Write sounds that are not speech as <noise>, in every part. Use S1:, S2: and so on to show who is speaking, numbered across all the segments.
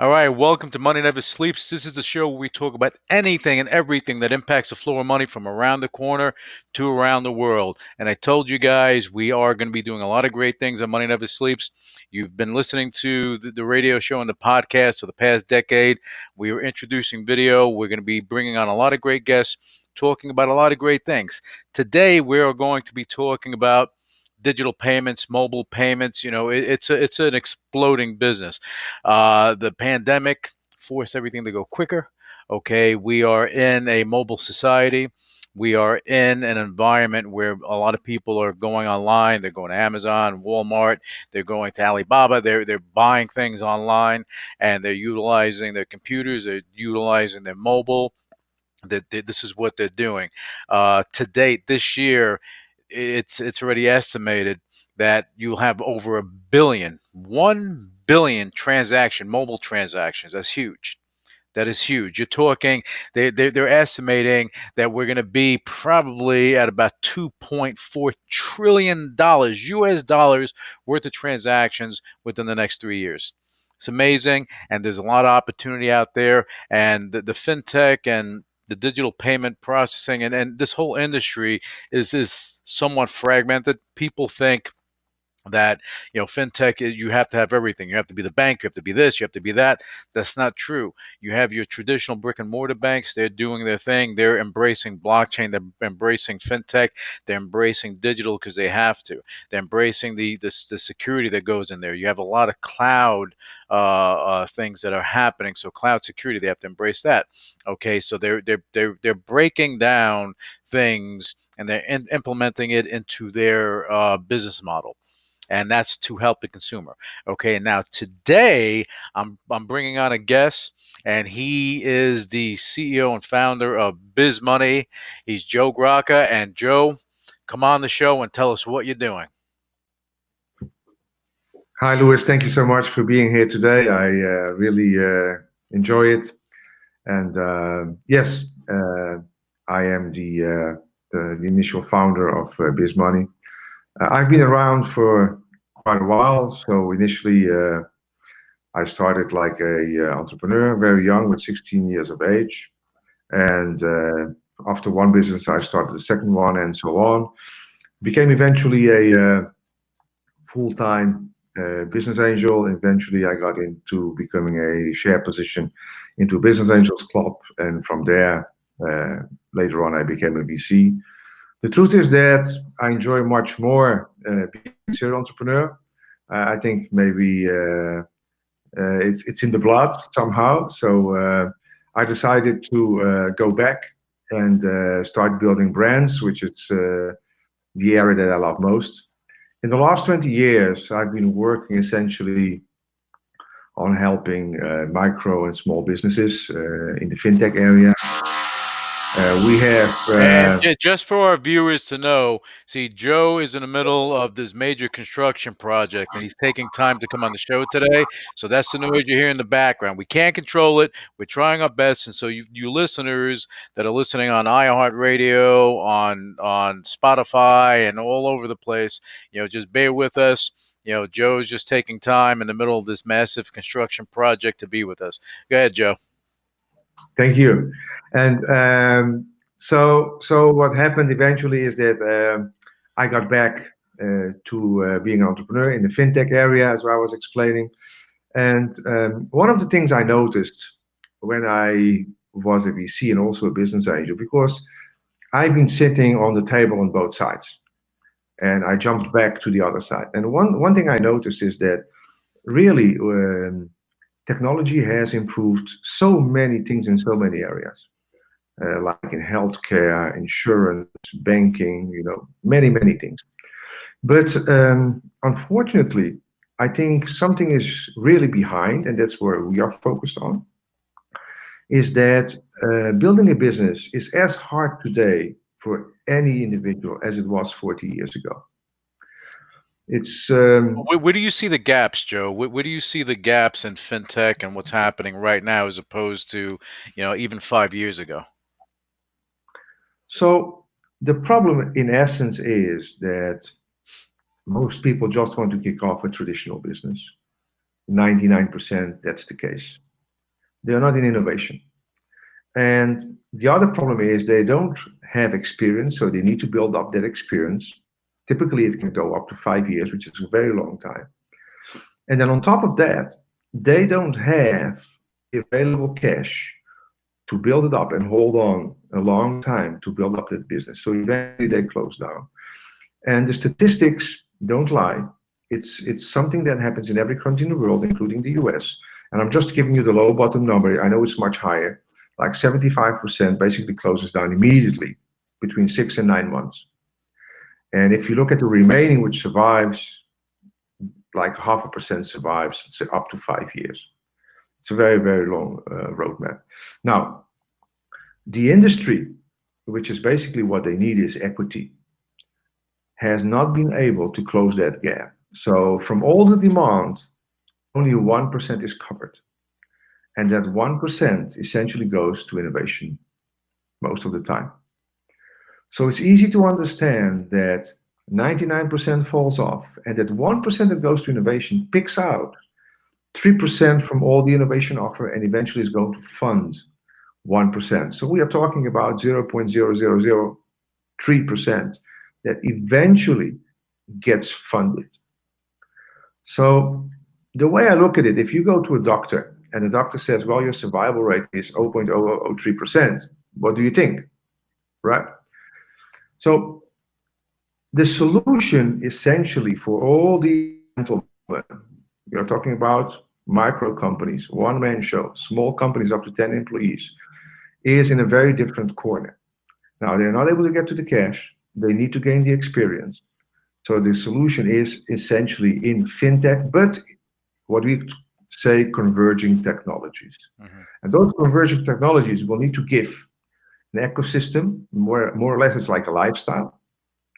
S1: All right, welcome to Money Never Sleeps. This is the show where we talk about anything and everything that impacts the flow of money from around the corner to around the world. And I told you guys we are going to be doing a lot of great things on Money Never Sleeps. You've been listening to the, the radio show and the podcast for the past decade. We are introducing video. We're going to be bringing on a lot of great guests, talking about a lot of great things. Today, we are going to be talking about digital payments, mobile payments. You know, it, it's a, it's an exploding business. Uh, the pandemic forced everything to go quicker. Okay, we are in a mobile society. We are in an environment where a lot of people are going online. They're going to Amazon, Walmart. They're going to Alibaba. They're they're buying things online, and they're utilizing their computers. They're utilizing their mobile. That this is what they're doing. Uh, to date, this year, it's it's already estimated that you'll have over a billion, one billion transaction, mobile transactions. That's huge. That is huge. You're talking, they, they, they're estimating that we're going to be probably at about $2.4 trillion US dollars worth of transactions within the next three years. It's amazing. And there's a lot of opportunity out there. And the, the fintech and the digital payment processing and, and this whole industry is is somewhat fragmented. People think that you know fintech is you have to have everything. You have to be the bank you have to be this you have to be that. That's not true. You have your traditional brick and mortar banks. They're doing their thing. They're embracing blockchain. They're embracing fintech. They're embracing digital because they have to. They're embracing the, the the security that goes in there. You have a lot of cloud uh, uh, things that are happening. So cloud security they have to embrace that. Okay so they're they're they're, they're breaking down things and they're in, implementing it into their uh, business model and that's to help the consumer. Okay, now today I'm I'm bringing on a guest, and he is the CEO and founder of Biz Money. He's Joe Graca, and Joe, come on the show and tell us what you're doing.
S2: Hi, Louis. Thank you so much for being here today. I uh, really uh, enjoy it, and uh, yes, uh, I am the, uh, the, the initial founder of uh, Biz Money. Uh, I've been around for quite a while. So initially, uh, I started like a uh, entrepreneur, very young, with 16 years of age, and uh, after one business, I started the second one, and so on. Became eventually a uh, full-time uh, business angel. Eventually, I got into becoming a share position into a Business Angels Club, and from there, later on, I became a VC. The truth is that I enjoy much more uh, being a serial entrepreneur. Uh, I think maybe uh, uh, it's it's in the blood somehow. So uh, I decided to uh, go back and start building brands, which is the area that I love most. In the last 20 years, I've been working essentially on helping micro and small businesses in the fintech area. Uh, we have.
S1: Uh, just for our viewers to know, see, Joe is in the middle of this major construction project, and he's taking time to come on the show today. So that's the noise you hear in the background. We can't control it. We're trying our best, and so you, you listeners that are listening on iHeartRadio, on on Spotify, and all over the place, you know, just bear with us. You know, Joe's just taking time in the middle of this massive construction project to be with us. Go ahead, Joe.
S2: Thank you. And um, so, so what happened eventually is that um, I got back uh, to uh, being an entrepreneur in the fintech area, as I was explaining. And um, one of the things I noticed when I was a VC and also a business angel, because I've been sitting on the table on both sides, and I jumped back to the other side. And one one thing I noticed is that really um, technology has improved so many things in so many areas uh, like in healthcare, insurance, banking, you know, many, many things. But um, unfortunately, I think something is really behind, and that's where we are focused on, is that uh, building a business is as hard today for any individual as it was 40 years ago. It's um,
S1: Where, where do you see the gaps, Joe? Where, where do you see the gaps in fintech and what's happening right now, as opposed to you know even five years ago?
S2: so the problem in essence is that most people just want to kick off a traditional business. 99% that's the case. They're not in innovation. And the other problem is they don't have experience, so they need to build up that experience. Typically, it can go up to five years, which is a very long time. And then on top of that, they don't have available cash to build it up and hold on a long time to build up that business. So eventually they close down. And the statistics don't lie. It's it's something that happens in every country in the world, including the US. And I'm just giving you the low bottom number. I know it's much higher. Like 75% basically closes down immediately between six and nine months. And if you look at the remaining, which survives, like half a percent survives, it's up to five years. It's a very, very long uh, roadmap. Now, the industry, which is basically what they need is equity, has not been able to close that gap. So, from all the demand, only 1% is covered. And that 1% essentially goes to innovation most of the time. So, it's easy to understand that 99% falls off, and that 1% that goes to innovation picks out 3% from all the innovation offer and eventually is going to fund 1%. So we are talking about 0.0003% that eventually gets funded. So the way I look at it, if you go to a doctor and the doctor says, well, your survival rate is 0.0003%, what do you think? Right? So the solution essentially for all the you are talking about micro companies, one man show, small companies up to 10 employees, is in a very different corner. Now, they're not able to get to the cash, they need to gain the experience. So, the solution is essentially in fintech, but what we say converging technologies. Mm-hmm. And those converging technologies will need to give an ecosystem, more, more or less, it's like a lifestyle.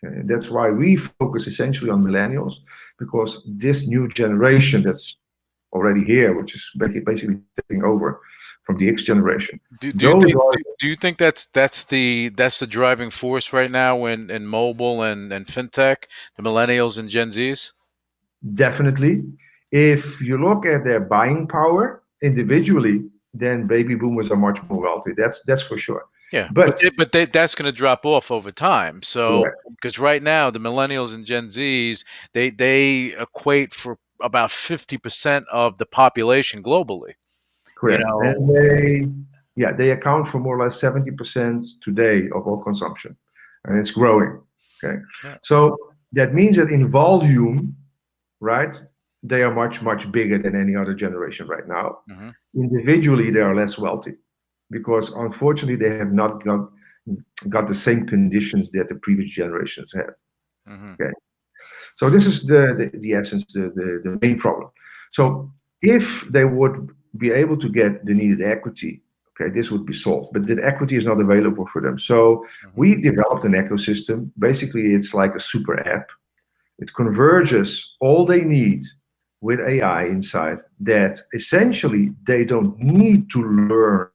S2: And that's why we focus essentially on millennials, because this new generation that's already here, which is basically taking over from the X generation.
S1: Do, do, you, think, are, do you, think, that's that's the that's the driving force right now in, in mobile and, and fintech, the millennials and Gen Zs?
S2: Definitely. If you look at their buying power individually, then baby boomers are much more wealthy. That's that's for sure.
S1: Yeah, but but, they, but they, that's going to drop off over time. So because right now the millennials and Gen Zs they they equate for about 50% of the population globally.
S2: Correct. You know? And they, yeah, they account for more or less 70% today of all consumption, and it's growing. Okay. Yeah. So that means that in volume, right, they are much, much bigger than any other generation right now. Mm-hmm. Individually, they are less wealthy because unfortunately, they have not got, got the same conditions that the previous generations had. Mm-hmm. Okay. So this is the, the, the essence, the, the, the main problem. So if they would be able to get the needed equity, okay, this would be solved. But that equity is not available for them. So we mm-hmm. developed an ecosystem. Basically, it's like a super app. It converges all they need with AI inside that essentially they don't need to learn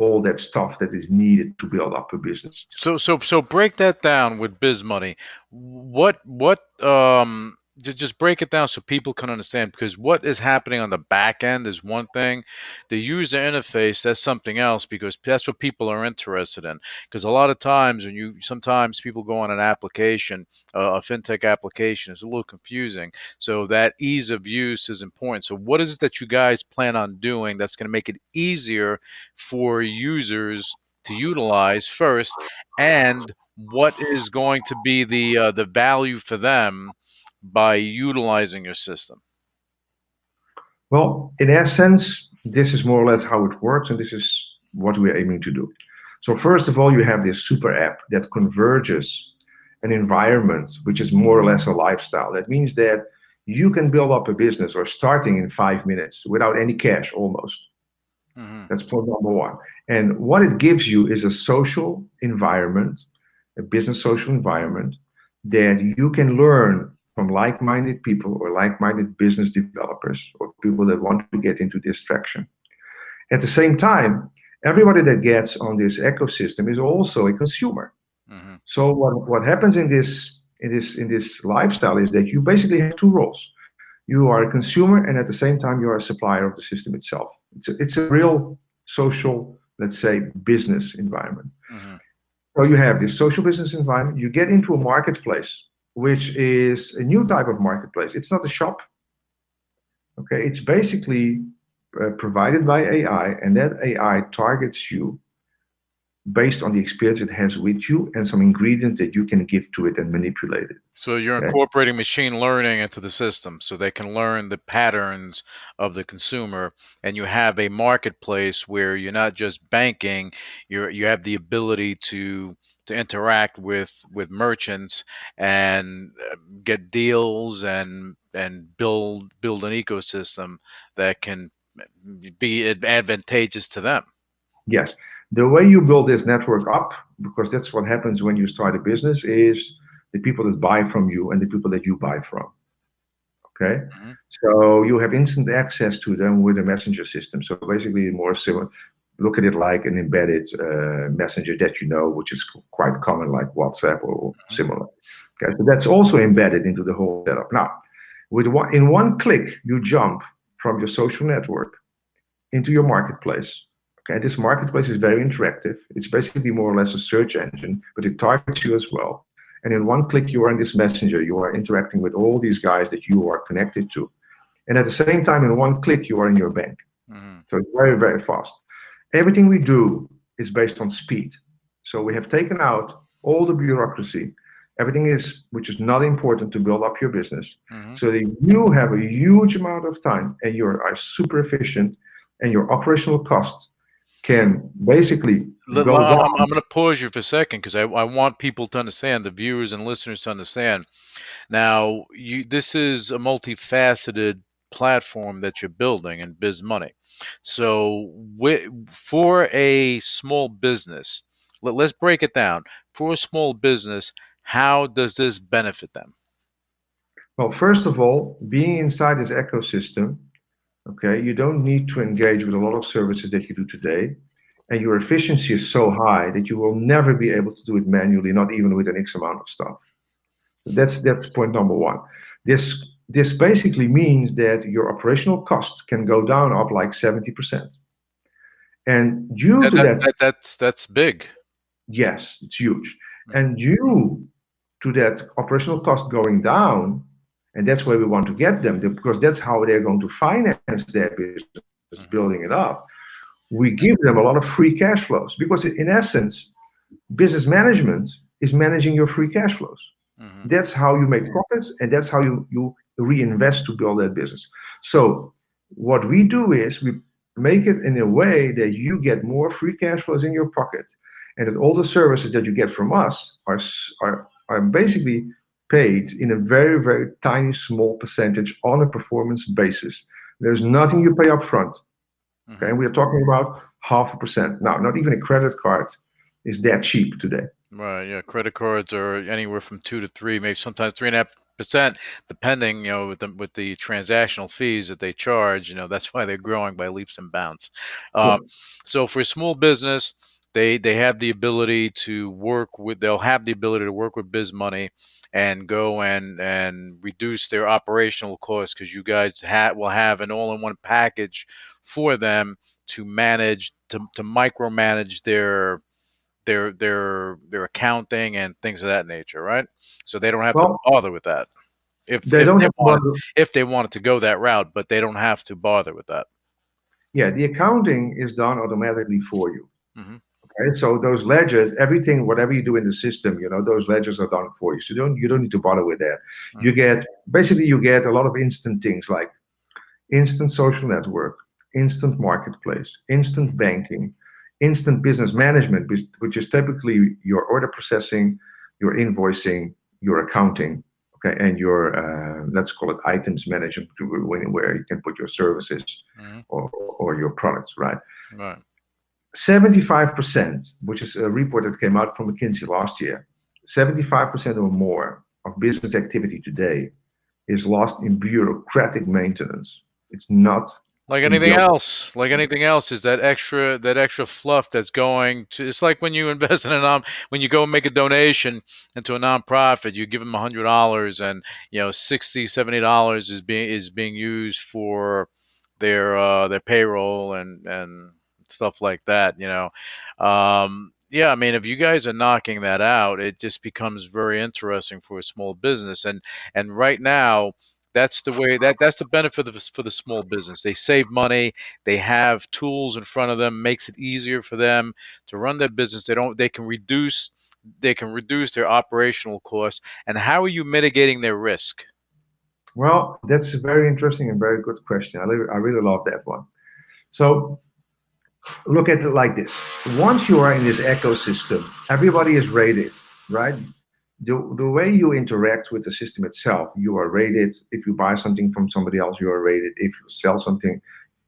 S2: all that stuff that is needed to build up a business.
S1: So so so break that down with biz money. What what um just break it down so people can understand because what is happening on the back end is one thing the user interface that's something else because that's what people are interested in. Because a lot of times when you sometimes people go on an application uh, a fintech application it's a little confusing. So that ease of use is important. So what is it that you guys plan on doing that's going to make it easier for users to utilize first and what is going to be the uh, the value for them by utilizing your system?
S2: Well, in essence, this is more or less how it works, and this is what we're aiming to do. So, first of all, you have this super app that converges an environment which is more or less a lifestyle. That means that you can build up a business or starting in five minutes without any cash almost.
S1: Mhm.
S2: That's point number one. And what it gives you is a social environment, a business social environment that you can learn from like minded people or like minded business developers or people that want to get into this traction. At the same time, everybody that gets on this ecosystem is also a consumer.
S1: Mhm.
S2: So what, what happens in this in this in this lifestyle is that you basically have two roles. You are a consumer and at the same time you are a supplier of the system itself. It's a, it's a real social, let's say, business environment.
S1: Mhm.
S2: So you have this social business environment. You get into a marketplace, which is a new type of marketplace. It's not a shop. Okay, it's basically uh, provided by AI, and that AI targets you based on the experience it has with you and some ingredients that you can give to it and manipulate it.
S1: So you're
S2: Okay.
S1: incorporating machine learning into the system so they can learn the patterns of the consumer and you have a marketplace where you're not just banking, you're you have the ability to to interact with with merchants and uh, get deals and and build build an ecosystem that can be advantageous to them.
S2: Yes. The way you build this network up, because that's what happens when you start a business, is the people that buy from you and the people that you buy from. Okay.
S1: Mhm.
S2: So you have instant access to them with a messenger system. So basically, more similar. Look at it like an embedded uh, messenger that you know, which is quite common, like WhatsApp or similar. Okay, so that's also embedded into the whole setup. Now, with one, in one click, you jump from your social network into your marketplace. Okay, this marketplace is very interactive. It's basically more or less a search engine, but it targets you as well. And in one click, you are in this messenger. You are interacting with all these guys that you are connected to. And at the same time, in one click, you are in your bank.
S1: Mhm.
S2: So it's very, very fast. Everything we do is based on speed. So we have taken out all the bureaucracy. Everything is, which is not important to build up your business.
S1: Mhm.
S2: So that you have a huge amount of time and you are super efficient and your operational cost can basically
S1: L-
S2: go
S1: l- I'm. I'm going to pause you for a second because I, I want people to understand, the viewers and listeners to understand. Now, you this is a multifaceted platform that you're building and Biz Money. So, for a small business, let, let's break it down. For a small business, how does this benefit them?
S2: Well, first of all, being inside this ecosystem, okay, you don't need to engage with a lot of services that you do today. And your efficiency is so high that you will never be able to do it manually, not even with an X amount of stuff. That's that's point number one. This this basically means that your operational cost can go down up like 70%. And due
S1: That,
S2: to
S1: that,
S2: that
S1: that, that's that's big.
S2: Yes, it's huge. Mm. And due to that operational cost going down, and that's where we want to get them, because that's how they're going to finance their business, mm-hmm. building it up. We mm. give them a lot of free cash flows because, in essence, business management is managing your free cash flows.
S1: Mhm.
S2: That's how you make mm. profits, and that's how you, you reinvest to build that business. So, what we do is we make it in a way that you get more free cash flows in your pocket, and that all the services that you get from us are are, are basically paid in a very very tiny small percentage on a performance basis. There's nothing you pay up front. Mm-hmm. Okay, and we are talking about half a percent. Now, not even a credit card is that cheap today.
S1: Right. Yeah. Credit cards are anywhere from two to three, maybe sometimes three and a half percent, depending, you know, with the with the transactional fees that they charge. You know, that's why they're growing by leaps and bounds. Um, So for a small business, they they have the ability to work with. They'll have the ability to work with Biz Money and go and and reduce their operational costs because you guys ha- will have an all-in-one package for them to manage to to micromanage their their their their accounting and things of that nature, right? So they don't have
S2: Well,
S1: to bother with that. If
S2: They
S1: if
S2: don't
S1: they wanted, if they wanted to go that route, but they don't have to bother with that.
S2: Yeah, the accounting is done automatically for you.
S1: Mhm.
S2: Okay, so those ledgers, everything, whatever you do in the system, you know, those ledgers are done for you. So you don't you don't need to bother with that. You get basically you get a lot of instant things like instant social network, instant marketplace, instant banking, instant business management, which- is typically your order processing, your invoicing, your accounting. okay, and your uh, let's call it items management, where you can put your services
S1: Mhm.
S2: or, or your products, right?
S1: Right.
S2: 75%, which is a report that came out from McKinsey last year, 75% or more of business activity today is lost in bureaucratic maintenance. It's not
S1: Like anything else, like anything else, is that extra that extra fluff that's going to. It's like when you <laughs> invest in a non, when you go and make a donation into a nonprofit, you give them a hundred dollars, and you know 60 70 dollars is being is being used for their uh, their payroll and and stuff like that. You know, um, yeah. I mean, if you guys are knocking that out, it just becomes very interesting for a small business, and and right now that's the way that that's the benefit of for the small business they save money they have tools in front of them makes it easier for them to run their business they don't they can reduce they can reduce their operational costs and how are you mitigating their risk
S2: Well, that's a very interesting and very good question. I, I really love that one. So, look at it like this once you are in this ecosystem, everybody is rated, right? The, the way you interact with the system itself, you are rated. If you buy something from somebody else, you are rated. If you sell something,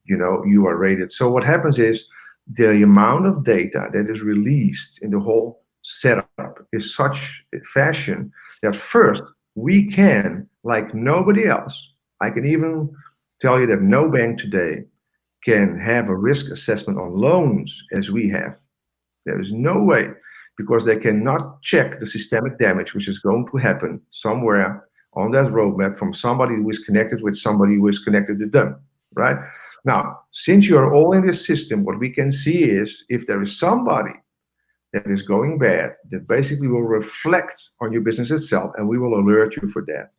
S2: you know, you are rated. So, what happens is the amount of data that is released in the whole setup is such fashion that first we can, like nobody else, I can even tell you that no bank today can have a risk assessment on loans as we have. There is no way because they cannot check the systemic damage which is going to happen somewhere on that roadmap from somebody who is connected with somebody who is connected to them, right? Now, since you're all in this system, what we can see is if there is somebody that is going bad, that basically will reflect on your business itself, and we will alert you for that.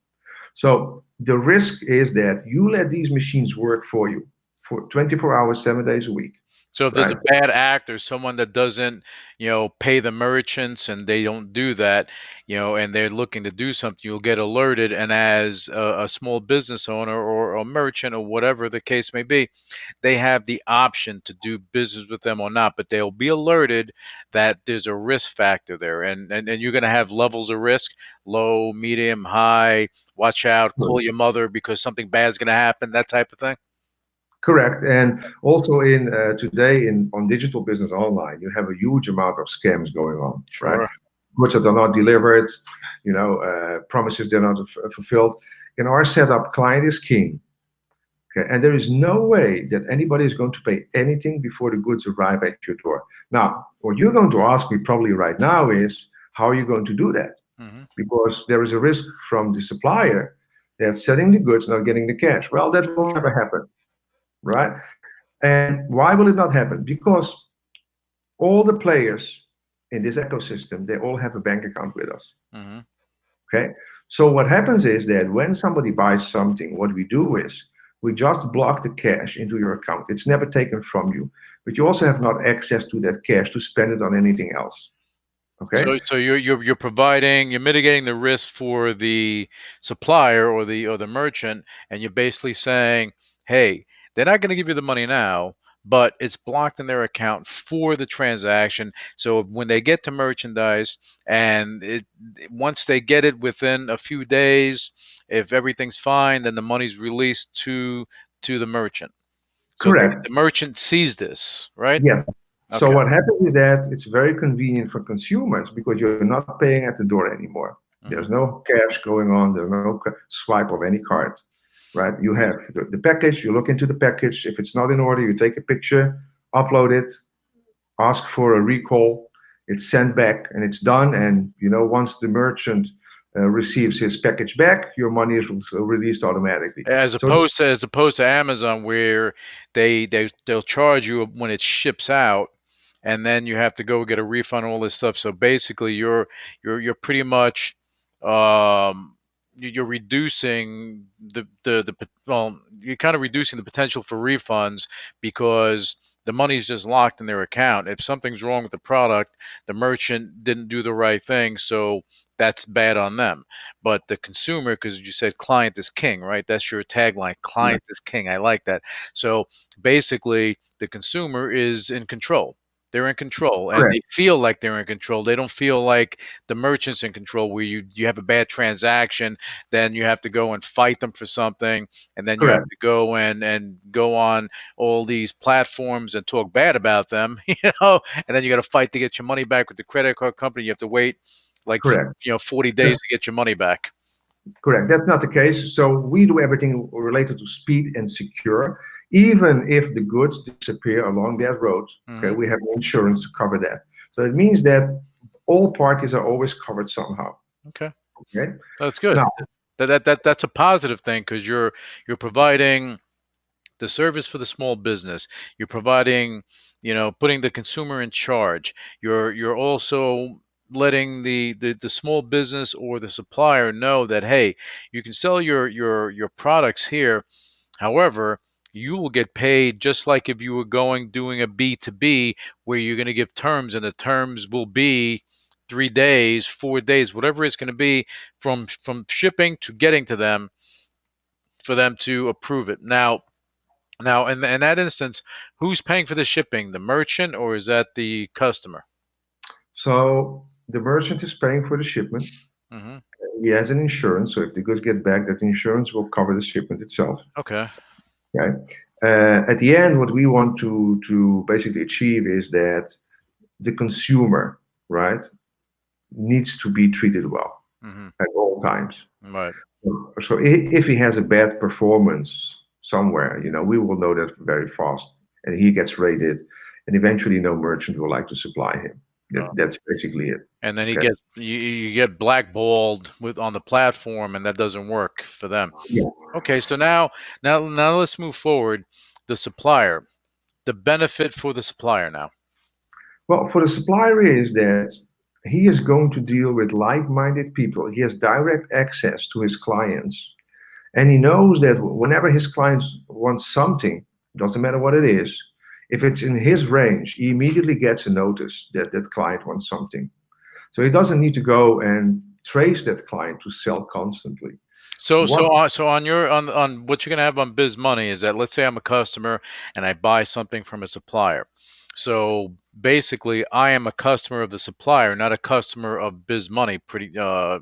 S2: So the risk is that you let these machines work for you for 24 hours, seven days a week.
S1: So if there's a bad act or someone that doesn't you know pay the merchants and they don't do that you know and they're looking to do something you'll get alerted and as a, a small business owner or a merchant or whatever the case may be they have the option to do business with them or not but they'll be alerted that there's a risk factor there. And and, and you're going to have levels of risk low medium high watch out call your mother because something bad's going to happen that type of thing
S2: Correct, and also in uh, today in on digital business online, you have a huge amount of scams going on, right? Goods that are not delivered, you know, uh, promises they're not f- fulfilled. In our setup, client is king. Okay, and there is no way that anybody is going to pay anything before the goods arrive at your door. Now, what you're going to ask me probably right now is, how are you going to do that?
S1: Mhm.
S2: Because there is a risk from the supplier that's selling the goods, not getting the cash. Well, that will never happen, right? And why will it not happen? Because all the players in this ecosystem, they all have a bank account with us.
S1: hmm
S2: Okay. So what happens is that when somebody buys something, what we do is we just block the cash into your account. It's never taken from you, but you also have not access to that cash to spend it on anything else. Okay.
S1: So, so you're you're you're providing you're mitigating the risk for the supplier or the or the merchant, and you're basically saying, hey, they're not going to give you the money now, but it's blocked in their account for the transaction. So when they get to merchandise, and it once they get it within a few days, if everything's fine, then the money's released to to the merchant. So
S2: Correct.
S1: The merchant sees this, right?
S2: Yes. So what happens is that it's very convenient for consumers because you're not paying at the door anymore. There's mm-hmm. no cash going on. There's no swipe of any card, right? You have the, the package. You look into the package. If it's not in order, you take a picture, upload it, ask for a recall. It's sent back, and it's done. And you know, once the merchant uh, receives his package back, your money is released automatically.
S1: as
S2: So-
S1: opposed to as opposed to Amazon where they they they'll charge you when it ships out and then you have to go get a refund all this stuff so basically you're you're you're pretty much um you're reducing the the the well you're kind of reducing the potential for refunds because the money's just locked in their account. If something's wrong with the product the merchant didn't do the right thing so that's bad on them. But the consumer because you said client is king right? That's your tagline client is king. I like that. So basically the consumer is in control they're in control and
S2: Correct.
S1: they feel like they're in control. They don't feel like the merchant's in control where you, you have a bad transaction, then you have to go and fight them for something, and then you have to go and, and go on all these platforms and talk bad about them, <laughs> you know, and then you got to fight to get your money back with the credit card company. You have to wait like
S2: Correct.
S1: you know 40 days to get your money back.
S2: Correct. That's not the case. So we do everything related to speed and secure. Even if the goods disappear along that road, okay,
S1: Mhm.
S2: we have insurance to cover that. So it means that all parties are always covered somehow.
S1: Okay.
S2: Okay.
S1: That's good.
S2: Now-
S1: that, that that that's a positive thing because you're you're providing the service for the small business. You're providing, you know, putting the consumer in charge. You're you're also letting the, the the small business or the supplier know that hey, you can sell your your your products here. However, you will get paid just like if you were going doing a B2B where you're going to give terms and the terms will be three days, four days, whatever it's going to be from from shipping to getting to them for them to approve it. Now, now in, in that instance, who's paying for the shipping? The merchant or is that the customer?
S2: So the merchant is paying for the shipment.
S1: hmm
S2: He has an insurance. So if the goods get back, that insurance will cover the shipment itself.
S1: Okay.
S2: Uh, at the end, what we want to to basically achieve is that the consumer, right, needs to be treated well
S1: hmm
S2: at all times.
S1: Right.
S2: So i- if he has a bad performance somewhere, you know, we will know that very fast, and he gets rated, and eventually no merchant will like to supply him. That,
S1: Oh.
S2: That's basically it.
S1: And then he
S2: Okay.
S1: gets you, you get blackballed with on the platform, and that doesn't work for them.
S2: Yeah.
S1: Okay, so now now now let's move forward. The supplier, the benefit for the supplier now.
S2: Well, for the supplier is that he is going to deal with like-minded people. He has direct access to his clients, and he knows that whenever his clients want something, doesn't matter what it is, if it's in his range, he immediately gets a notice that that client wants something. So he doesn't need to go and trace that client to sell constantly.
S1: So so
S2: What-
S1: on so on your on on what you're gonna have on Biz Money is that let's say I'm a customer and I buy something from a supplier. So basically, I am a customer of the supplier, not a customer of Biz Money. Pretty uh,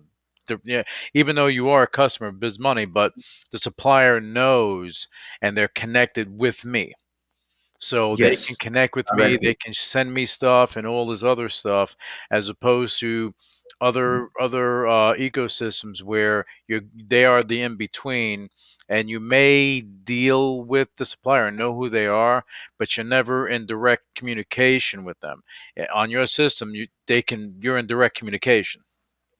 S1: yeah. Even though you are a customer of Biz Money, but the supplier knows and they're connected with me. So they can connect with me. They can send me stuff and all this other stuff, as opposed to other other uh, ecosystems where you they are the in between, and you may deal with the supplier and know who they are, but you're never in direct communication with them. Eh, On your system, you they can you're in direct communication.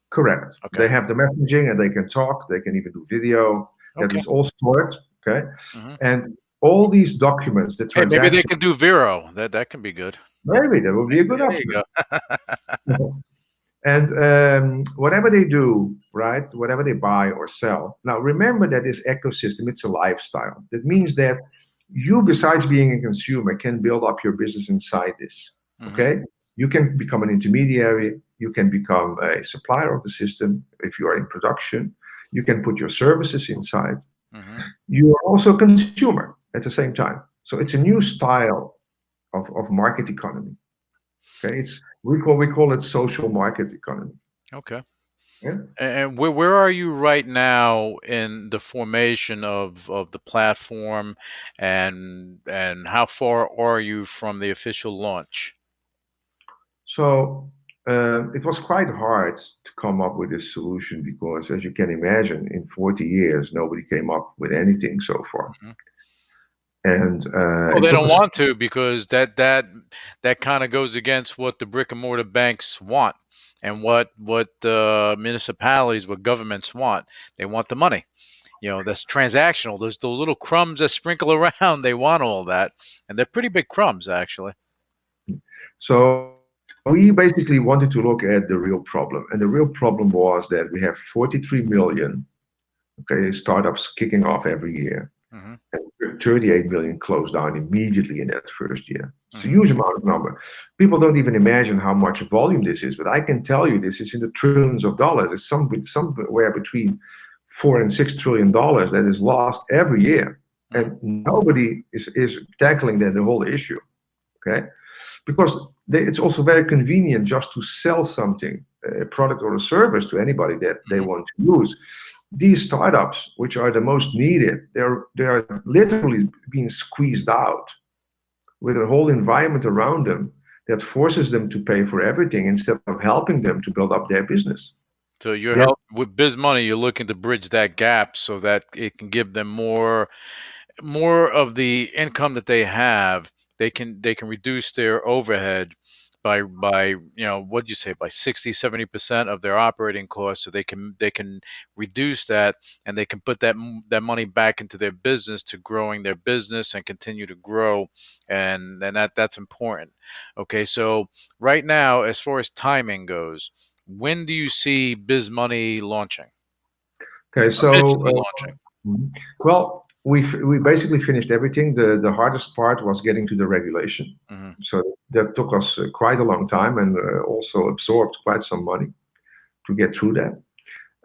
S2: Correct.
S1: Okay.
S2: They have the messaging and they can talk. They can even do video. That
S1: Okay.
S2: is all stored. Okay.
S1: Mhm.
S2: And all these documents, the
S1: Hey, maybe they can do Vero. That that can be good.
S2: maybe that would be a good
S1: There
S2: option. <laughs> And um, whatever they do, right, whatever they buy or sell. Now, remember that this ecosystem, it's a lifestyle. That means that you, besides being a consumer, can build up your business inside this.
S1: Mhm.
S2: Okay. You can become an intermediary. You can become a supplier of the system if you are in production. You can put your services inside.
S1: Mhm.
S2: You are also a consumer at the same time. So it's a new style of, of market economy. Okay. It's we call we call it social market economy.
S1: Okay.
S2: Yeah.
S1: And where where are you right now in the formation of, of the platform, and and how far are you from the official launch?
S2: So uh, it was quite hard to come up with this solution because, as you can imagine, in 40 years, nobody came up with anything so far.
S1: Mhm.
S2: And uh,
S1: Well, they don't want to because that that that kind of goes against what the brick and mortar banks want and what what uh, municipalities, what governments want. They want the money. You know, that's transactional. Those those little crumbs that sprinkle <laughs> around. They want all that, and they're pretty big crumbs, actually.
S2: So we basically wanted to look at the real problem, and the real problem was that we have 43 million okay startups kicking off every year,
S1: Mhm.
S2: and 38 million closed down immediately in that first year. It's a
S1: Mhm.
S2: huge amount of number. People don't even imagine how much volume this is, but I can tell you this is in the trillions of dollars. It's some, somewhere between four and six trillion dollars that is lost every year, and nobody is, is tackling that the whole issue. Okay, because they, it's also very convenient just to sell something, a product or a service to anybody that they
S1: Mhm.
S2: want to use. These startups, which are the most needed, they're they are literally being squeezed out with a whole environment around them that forces them to pay for everything instead of helping them to build up their business.
S1: So you're
S2: Yeah.
S1: help with Biz Money. You're looking to bridge that gap so that it can give them more, more of the income that they have. They can they can reduce their overhead by by you know what do you say by 60 70 percent of their operating costs. So they can they can reduce that and they can put that that money back into their business to growing their business and continue to grow. And and that that's important. Okay, so right now, as far as timing goes when do you see Biz Money launching?
S2: Okay, so uh,
S1: launching.
S2: Mhm. Well, we we basically finished everything. The the hardest part was getting to the regulation.
S1: Mhm.
S2: So that took us uh, quite a long time and uh, also absorbed quite some money to get through that.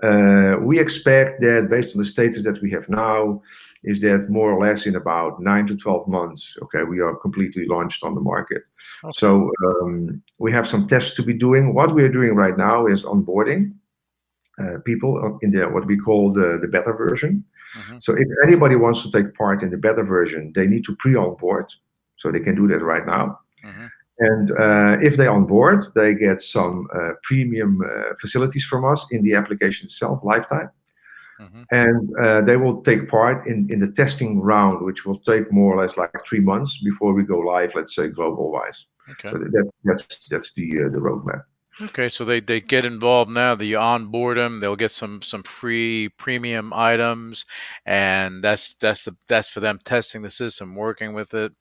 S2: Uh, we expect that based on the status that we have now, is that more or less in about nine to twelve months, okay, we are completely launched on the market.
S1: Okay.
S2: So um, we have some tests to be doing. What we are doing right now is onboarding uh, people in the what we call the the beta version.
S1: Mhm.
S2: So if anybody wants to take part in the beta version, they need to pre-onboard. So they can do that right now.
S1: Mhm.
S2: And uh, if they onboard, they get some uh, premium uh, facilities from us in the application itself, lifetime.
S1: Mhm.
S2: And uh, they will take part in, in the testing round, which will take more or less like three months before we go live, let's say global wise.
S1: Okay.
S2: So that, that's that's the uh, the roadmap.
S1: Okay. So they, they get involved now. That you onboard them, they'll get some some free premium items, and that's that's the that's for them testing the system, working with it.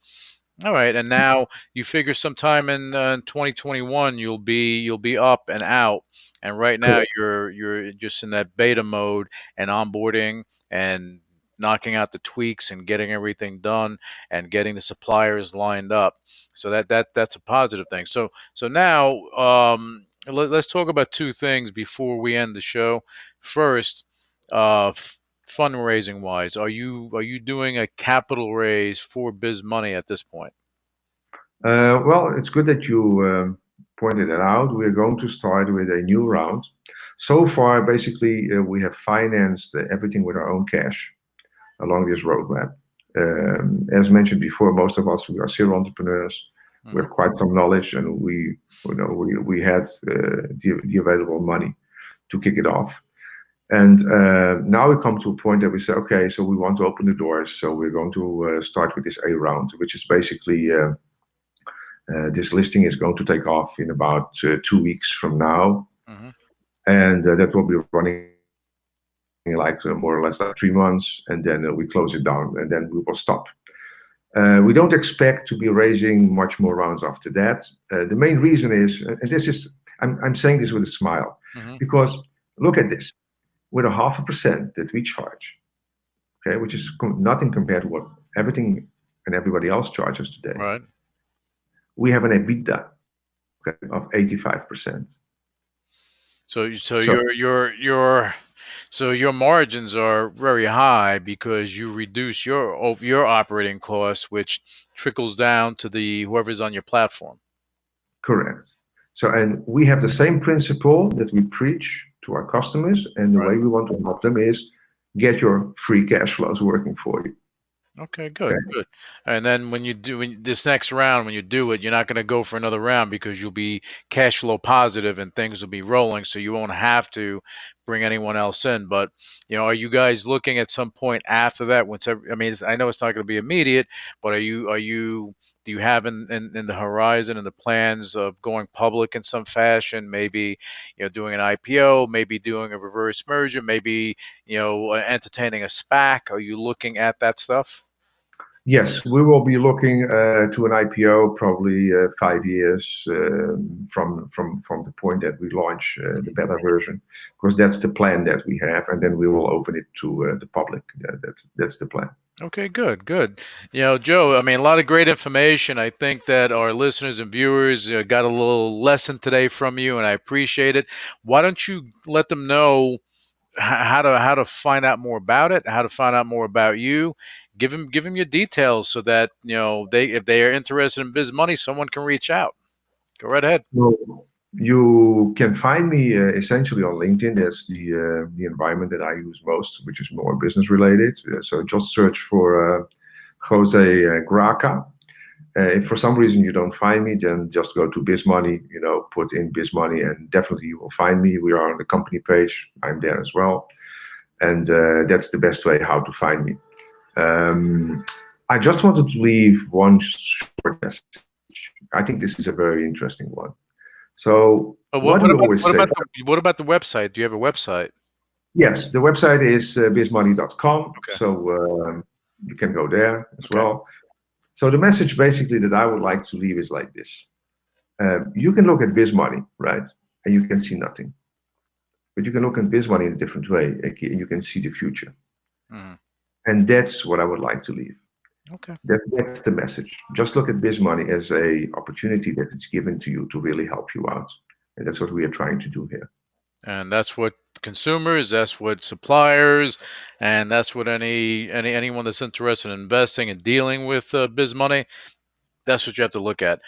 S1: All right. And now you figure sometime in uh, 2021 you'll be you'll be up and out. And right now
S2: Correct.
S1: you're you're just in that beta mode and onboarding and knocking out the tweaks and getting everything done and getting the suppliers lined up. So that that that's a positive thing. So so now um, let, us talk about two things before we end the show. First, uh, fundraising wise, are you are you doing a capital raise for Biz Money at this point?
S2: Uh, well, it's good that you um, pointed that out. We're going to start with a new round. So far, basically, uh, we have financed uh, everything with our own cash along this roadmap. Um, as mentioned before, most of us we are serial entrepreneurs. We have quite some knowledge, and we, you know, we we had uh, the, the available money to kick it off. And uh, now we come to a point that we say, okay, so we want to open the doors. So we're going to uh, start with this A round, which is basically uh, uh, this listing is going to take off in about uh, two weeks from now,
S1: Mhm.
S2: and uh, that will be running like uh, more or less like three months, and then uh, we close it down, and then we will stop. Uh, we don't expect to be raising much more rounds after that. Uh, the main reason is, and this is, I'm, I'm saying this with a smile,
S1: Mhm.
S2: because look at this, with a half a percent that we charge, okay, which is nothing compared to what everything and everybody else charges today.
S1: Right.
S2: We have an EBITDA okay, of 85%.
S1: So so you
S2: so So-
S1: your your your so your margins are very high because you reduce your your operating costs, which trickles down to the whoever's on your platform.
S2: Correct. So, and we have the same principle that we preach to our customers, and the way we want to help them is get your free cash flows working for you.
S1: Okay, good,
S2: Okay.
S1: good. And then when you do when, this next round, when you do it, you're not going to go for another round because you'll be cash flow positive and things will be rolling, so you won't have to bring anyone else in. But you know, are you guys looking at some point after that? Once every, I mean, I know it's not going to be immediate, but are you are you do you have in, in in the horizon and the plans of going public in some fashion? Maybe you know doing an IPO, maybe doing a reverse merger, maybe you know entertaining a SPAC. Are you looking at that stuff?
S2: Yes, we will be looking uh, to an IPO probably uh, five years um, from from from the point that we launch uh, the beta version, because that's the plan that we have, and then we will open it to uh, the public. That's the plan.
S1: Okay, good, good. You know, Joe, I mean, a lot of great information. I think that our listeners and viewers uh, got a little lesson today from you, and I appreciate it. Why don't you let them know how to how to find out more about it, how to find out more about you? Give them give them your details so that you know they if they are interested in biz money, someone can reach out. Go right ahead.
S2: So you can find me uh, essentially on LinkedIn. That's the uh, the environment that I use most, which is more business related. Uh, so just search for uh, Jose uh, Graca. Uh, if for some reason you don't find me, then just go to BizMoney. You know, put in BizMoney, and definitely you will find me. We are on the company page. I'm there as well, and that's the best way how to find me. Um, I just wanted to leave one short message. I think this is a very interesting one. So,
S1: Uh, what,
S2: what,
S1: what about, what about the, what about the website? Do you have a website?
S2: Yes, the website is uh, bizmoney.com.
S1: Okay.
S2: So um, you can go there as well. So the message basically that I would like to leave is like this. Um, you can look at BizMoney, right? And you can see nothing. But you can look at BizMoney in a different way and you can see the future.
S1: Mhm.
S2: And that's what I would like to leave.
S1: Okay.
S2: That, that's the message. Just look at BizMoney as a opportunity that it's given to you to really help you out. And that's what we are trying to do here.
S1: and that's what consumers that's what suppliers and that's what any any anyone that's interested in investing and dealing with uh, biz money that's what you have to look at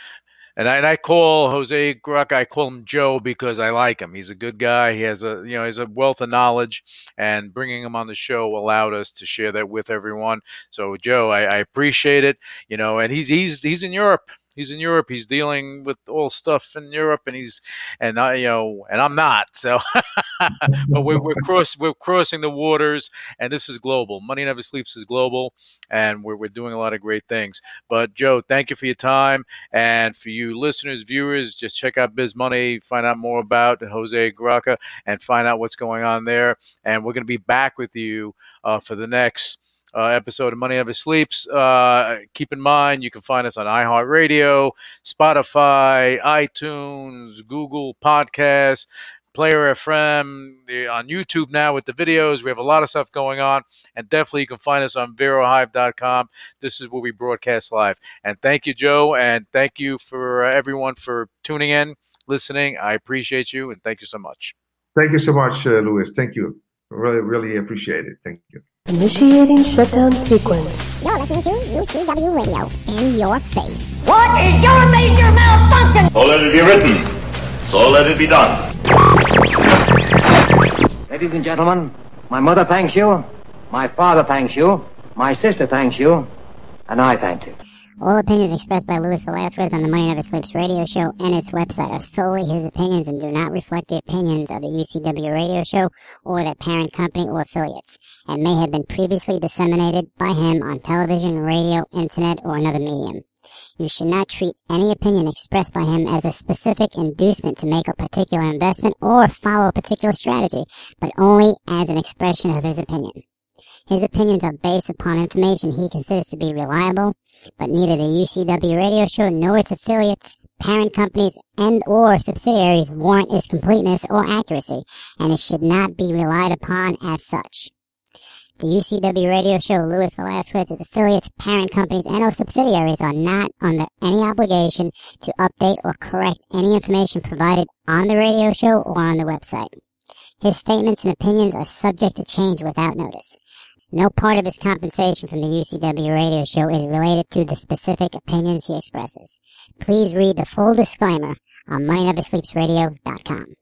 S1: and I, and I call Jose Graca, I call him Joe because I like him. He's a good guy. He has a you know he's a wealth of knowledge, and bringing him on the show allowed us to share that with everyone. So Joe, I, I appreciate it. You know, and he's he's he's in Europe. He's in Europe. He's dealing with all stuff in Europe, and he's and I you know and I'm not. <laughs> So, but we're we're cross we're crossing the waters, and this is global. Money never sleeps is global, and we're we're doing a lot of great things. But Joe, thank you for your time, and for you listeners, viewers, just check out Biz Money, find out more about Jose Graca, and find out what's going on there. And we're going to be back with you uh, for the next uh, episode of Money Never Sleeps. Uh, keep in mind, you can find us on iHeartRadio, Spotify, iTunes, Google Podcasts, Player FM, on YouTube now with the videos. We have a lot of stuff going on. And definitely you can find us on VeroHive.com. This is where we broadcast live. And thank you, Joe. And thank you for uh, everyone for tuning in, listening. I appreciate you. And thank you so much.
S2: Thank you so much, uh, Louis. Thank you. Really, really appreciate it. Thank you.
S3: Initiating shutdown sequence.
S4: You're listening to UCW Radio in your face.
S5: What is your major malfunction?
S6: So let it be written. So let it be done.
S7: Ladies and gentlemen, my mother thanks you, my father thanks you, my sister thanks you, and I thank you.
S4: All opinions expressed by Luis Velasquez on the Money Never Sleeps radio show and its website are solely his opinions and do not reflect the opinions of the UCW radio show or their parent company or affiliates, and may have been previously disseminated by him on television, radio, internet, or another medium. You should not treat any opinion expressed by him as a specific inducement to make a particular investment or follow a particular strategy, but only as an expression of his opinion. His opinions are based upon information he considers to be reliable, but neither the UCW radio show nor its affiliates, parent companies, and or subsidiaries warrant its completeness or accuracy, and it should not be relied upon as such. The UCW radio show, Louis Velasquez, its affiliates, parent companies, and or subsidiaries are not under any obligation to update or correct any information provided on the radio show or on the website. His statements and opinions are subject to change without notice. No part of his compensation from the UCW radio show is related to the specific opinions he expresses. Please read the full disclaimer on MoneyNeverSleepsRadio.com.